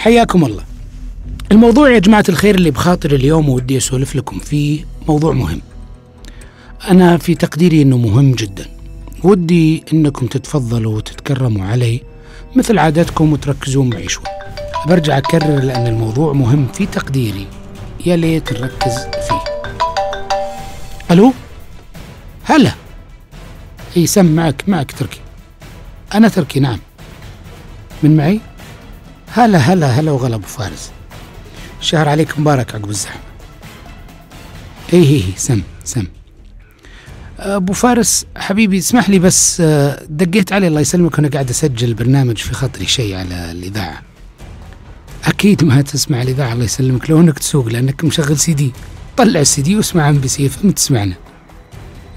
حياكم الله. الموضوع يا جماعة الخير اللي بخاطر اليوم ودي أسولف لكم فيه موضوع مهم. أنا في تقديري أنه مهم جدا. ودي أنكم تتفضلوا وتتكرموا علي مثل عادتكم وتركزون معي شوي. برجع أكرر لأن الموضوع مهم في تقديري. يا ليت نركز فيه. ألو؟ هلا. إي سم معك معك تركي. أنا تركي نعم. من معي؟ هلا هلا هلا وغلا أبو فارس. شهر عليك مبارك عقب الزحمة. اي هي هي سم سم. أبو فارس حبيبي اسمح لي بس آه، دقيت علي الله يسلمك وأنا قاعد أسجل برنامج في خاطري شيء على الإذاعة. أكيد ما تسمع الإذاعة الله يسلمك لو إنك تسوق لأنك مشغل سي دي. طلع السي دي واسمع MBC FM تسمعنا.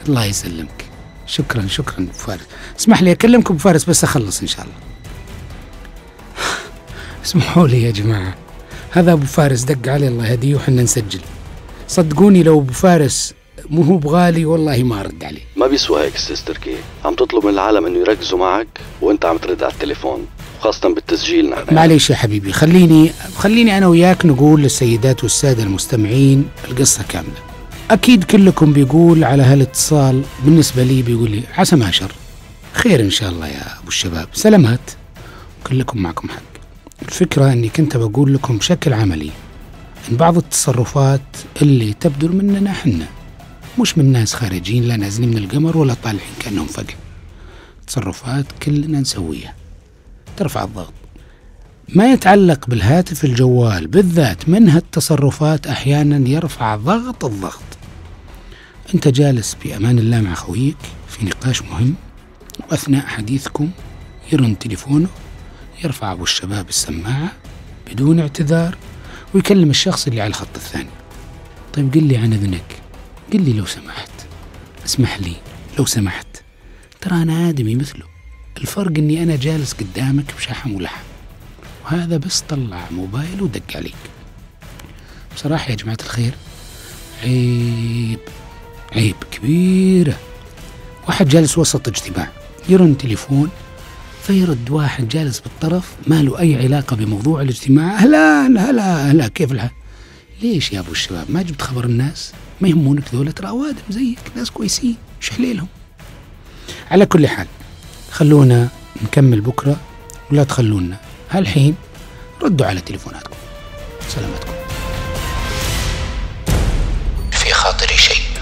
الله يسلمك. شكرا شكرا أبو فارس. اسمح لي اكلمكم أبو فارس بس أخلص إن شاء الله. اسمحوا لي يا جماعة. هذا أبو فارس دق علي الله يهديه وحنا نسجل. صدقوني لو أبو فارس مو هو بغالي والله ما ارد عليه. ما بيسوى هيك أستاذ تركي عم تطلب من العالم إنه يركزوا معك وأنت عم ترد على التليفون خاصة بالتسجيل نحن. معليش يا حبيبي خليني خليني أنا وياك نقول للسيدات والسادة المستمعين القصة كاملة. أكيد كلكم بيقول على هالاتصال بالنسبة لي بيقول لي عسى ما شر. خير إن شاء الله يا أبو الشباب. سلامات. كلكم معكم حق. الفكرة إني كنت بقول لكم بشكل عملي إن بعض التصرفات اللي تبدو مننا حنا مش من ناس خارجين لا نازلين من القمر ولا طالعين كأنهم فقع تصرفات كلنا نسويها. ترفع الضغط. ما يتعلق بالهاتف الجوال بالذات من هالتصرفات أحيانا يرفع ضغط الضغط. أنت جالس بأمان الله مع خويك في نقاش مهم وأثناء حديثكم يرن تليفونه يرفع أبو الشباب السماعة بدون اعتذار ويكلم الشخص اللي على الخط الثاني. طيب قل لي عن أذنك. قل لي لو سمحت. اسمح لي لو سمحت. ترى أنا آدمي مثله. الفرق إني أنا جالس قدامك بشحم ولحم. وهذا بس طلع موبايل ودق عليك. بصراحة يا جماعة الخير عيب عيب كبيرة. واحد جالس وسط اجتماع يرن تليفون فيرد واحد جالس بالطرف ما له أي علاقة بموضوع الاجتماع. هلا هلا هلا كيف الحال؟ ليش يا أبو الشباب؟ ما جبت خبر الناس؟ ما يهمونك دولة ترى أوادم زيك ناس كويسين شحليلهم على كل حال خلونا نكمل بكرة ولا تخلونا. هالحين ردوا على تليفوناتكم. سلامتكم. في خاطري شيء.